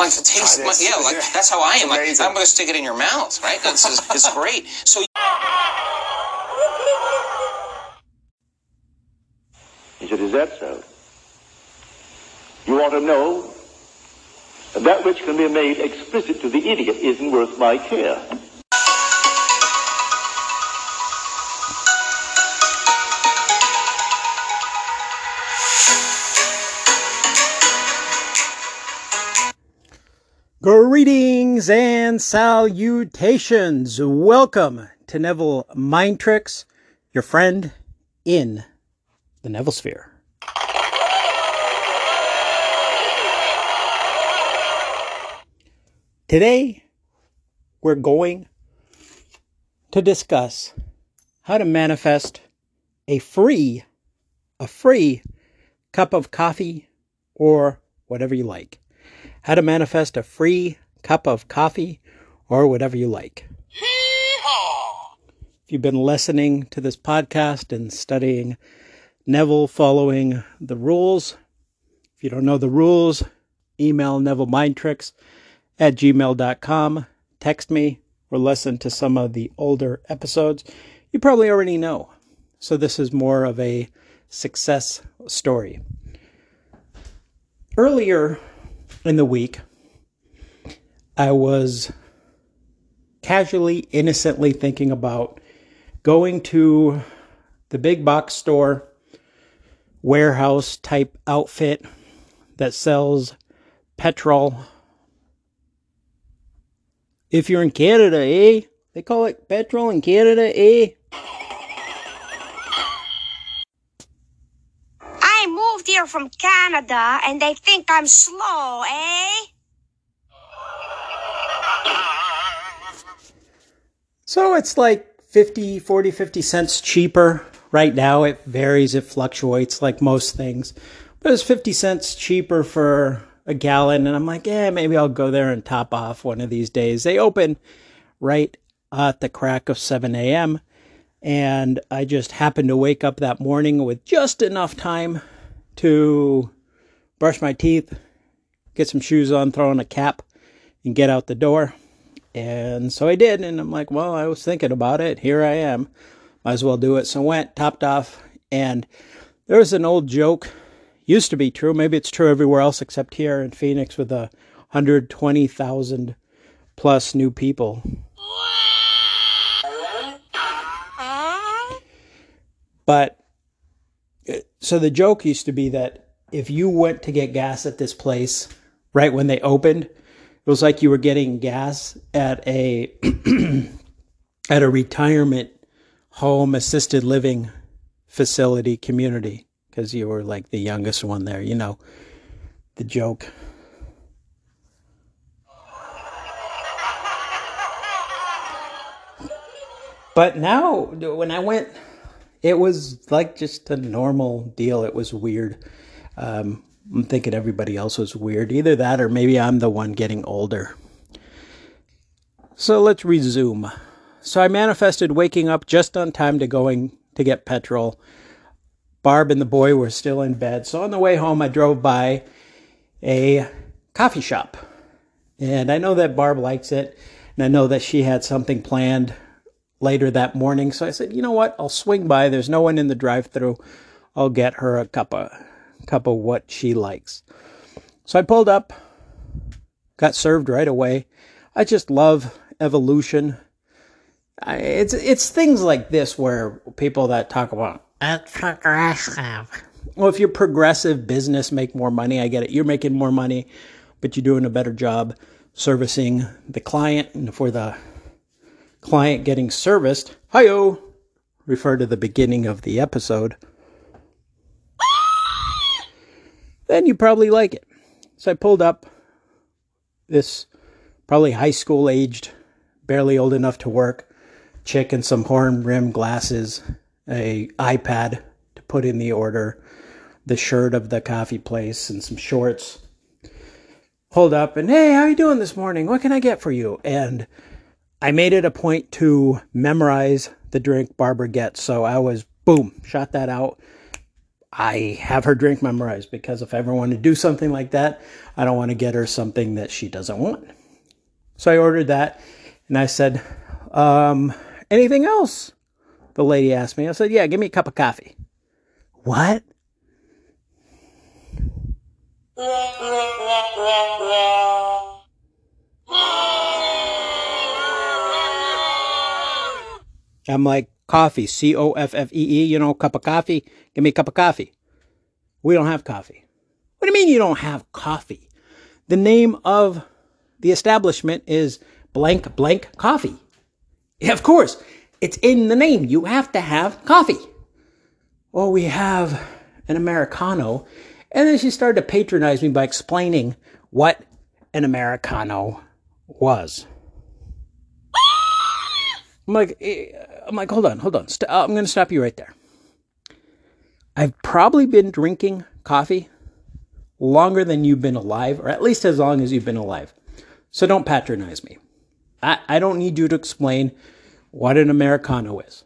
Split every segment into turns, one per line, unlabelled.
Like the taste,
that's-
yeah, like
yeah.
that's how I am. Like
Amazing.
I'm gonna stick it in your mouth, right? That's just, it's great. So
He said, Is that so? You want to know? That which can be made explicit to the idiot isn't worth my care.
Greetings and salutations. Welcome to Neville Mind Tricks, your friend in the Neville Sphere. Today, we're going to discuss how to manifest a free, a free cup of coffee or whatever you like how to manifest a free cup of coffee or whatever you like. If you've been listening to this podcast and studying Neville following the rules, if you don't know the rules, email Neville Mind Tricks at gmail.com, text me, or listen to some of the older episodes. You probably already know. So this is more of a success story. Earlier in the week, I was casually, innocently thinking about going to the big box store, warehouse type outfit that sells petrol. If you're in Canada, eh? They call it petrol in Canada, eh?
I moved here from Canada and they think I'm slow, eh?
So it's like 50, 40, 50 cents cheaper. Right now it varies, it fluctuates like most things. But it's 50 cents cheaper for a gallon. And I'm like, yeah, maybe I'll go there and top off one of these days. They open right at the crack of 7 a.m. And I just happened to wake up that morning with just enough time to brush my teeth, get some shoes on, throw on a cap, and get out the door. And so I did, and I'm like, well, I was thinking about it. Here I am. Might as well do it. So I went, topped off, and there was an old joke. Used to be true. Maybe it's true everywhere else except here in Phoenix with a 120,000 plus new people. But uh, so the joke used to be that if you went to get gas at this place right when they opened, it was like you were getting gas at a at a retirement home assisted living facility community because you were like the youngest one there, you know. The joke. But now when I went it was like just a normal deal. It was weird. Um, I'm thinking everybody else was weird. Either that or maybe I'm the one getting older. So let's resume. So I manifested waking up just on time to going to get petrol. Barb and the boy were still in bed. So on the way home, I drove by a coffee shop. And I know that Barb likes it. And I know that she had something planned later that morning. So I said, you know what? I'll swing by. There's no one in the drive through. I'll get her a cup of cup of what she likes. So I pulled up, got served right away. I just love evolution. I, it's it's things like this where people that talk about
That's progressive.
well, if you're progressive business, make more money. I get it. You're making more money, but you're doing a better job servicing the client and for the client getting serviced. Hi-yo! Refer to the beginning of the episode. Then you probably like it. So I pulled up this probably high school aged, barely old enough to work chick in some horn rim glasses, a iPad to put in the order, the shirt of the coffee place, and some shorts. Pulled up and hey, how you doing this morning? What can I get for you? And I made it a point to memorize the drink Barbara gets. So I was boom, shot that out. I have her drink memorized because if I ever want to do something like that, I don't want to get her something that she doesn't want. So I ordered that and I said, um, anything else? The lady asked me. I said, yeah, give me a cup of coffee. What? I'm like, coffee, C O F F E E, you know, cup of coffee. Give me a cup of coffee. We don't have coffee. What do you mean you don't have coffee? The name of the establishment is blank blank coffee. Yeah, of course, it's in the name. You have to have coffee. Well, we have an Americano. And then she started to patronize me by explaining what an Americano was. I'm like, eh, I'm like, hold on, hold on. St- uh, I'm going to stop you right there. I've probably been drinking coffee longer than you've been alive, or at least as long as you've been alive. So don't patronize me. I, I don't need you to explain what an Americano is.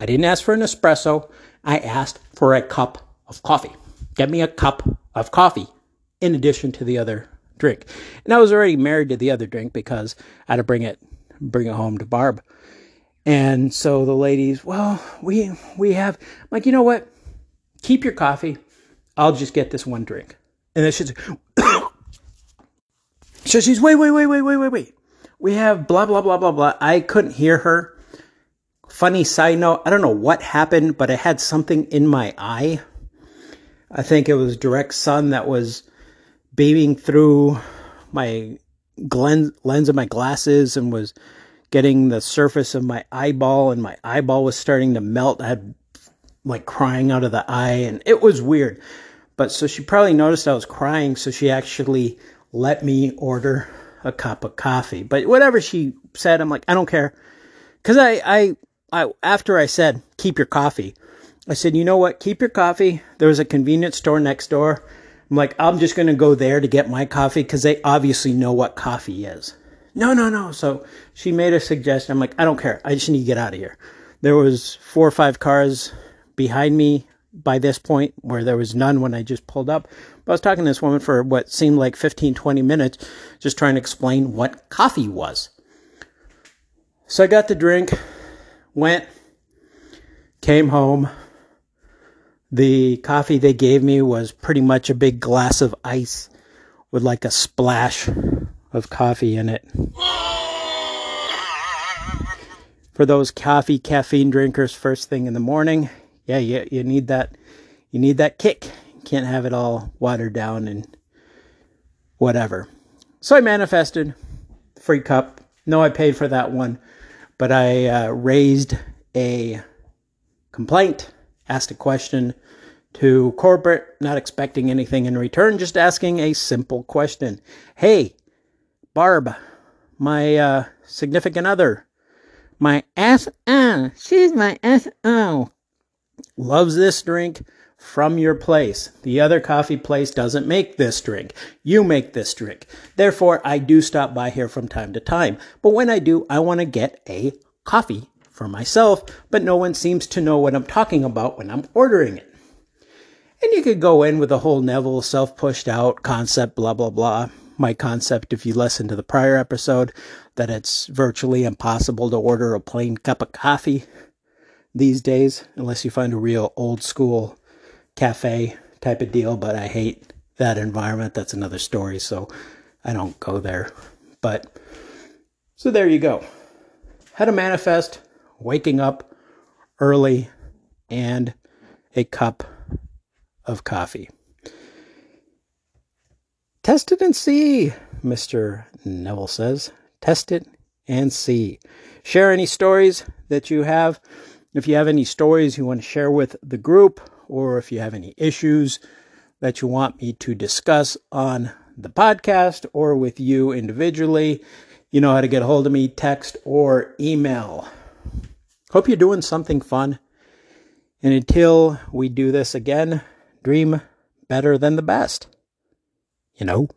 I didn't ask for an espresso. I asked for a cup of coffee. Get me a cup of coffee in addition to the other drink. And I was already married to the other drink because I had to bring it bring it home to Barb. And so the ladies, well, we we have I'm like, you know what? Keep your coffee. I'll just get this one drink. And then she's so she's wait, wait, wait, wait, wait, wait, wait. We have blah blah blah blah blah. I couldn't hear her. Funny side note, I don't know what happened, but I had something in my eye. I think it was direct sun that was beaming through my lens of my glasses and was getting the surface of my eyeball, and my eyeball was starting to melt. I had like crying out of the eye, and it was weird. But so she probably noticed I was crying, so she actually let me order a cup of coffee. But whatever she said, I'm like, I don't care. Cause I, I, I, after I said, keep your coffee, I said, you know what? Keep your coffee. There was a convenience store next door. I'm like, I'm just going to go there to get my coffee because they obviously know what coffee is. No, no, no. So she made a suggestion. I'm like, I don't care. I just need to get out of here. There was four or five cars behind me by this point where there was none when I just pulled up. But I was talking to this woman for what seemed like 15, 20 minutes, just trying to explain what coffee was. So I got the drink, went, came home. The coffee they gave me was pretty much a big glass of ice with like a splash of coffee in it. For those coffee caffeine drinkers first thing in the morning, yeah, you, you need that you need that kick. You can't have it all watered down and whatever. So I manifested free cup. No, I paid for that one, but I uh, raised a complaint, asked a question to corporate, not expecting anything in return, just asking a simple question. Hey, Barb, my uh, significant other, my SO, she's my SO, loves this drink from your place. The other coffee place doesn't make this drink. You make this drink. Therefore, I do stop by here from time to time. But when I do, I want to get a coffee for myself, but no one seems to know what I'm talking about when I'm ordering it. And you could go in with the whole Neville self pushed out concept, blah, blah, blah. My concept, if you listen to the prior episode, that it's virtually impossible to order a plain cup of coffee these days, unless you find a real old school cafe type of deal. But I hate that environment. That's another story. So I don't go there. But so there you go. How to manifest waking up early and a cup of coffee. Test it and see, Mr. Neville says. Test it and see. Share any stories that you have. If you have any stories you want to share with the group, or if you have any issues that you want me to discuss on the podcast or with you individually, you know how to get a hold of me text or email. Hope you're doing something fun. And until we do this again, dream better than the best. You know?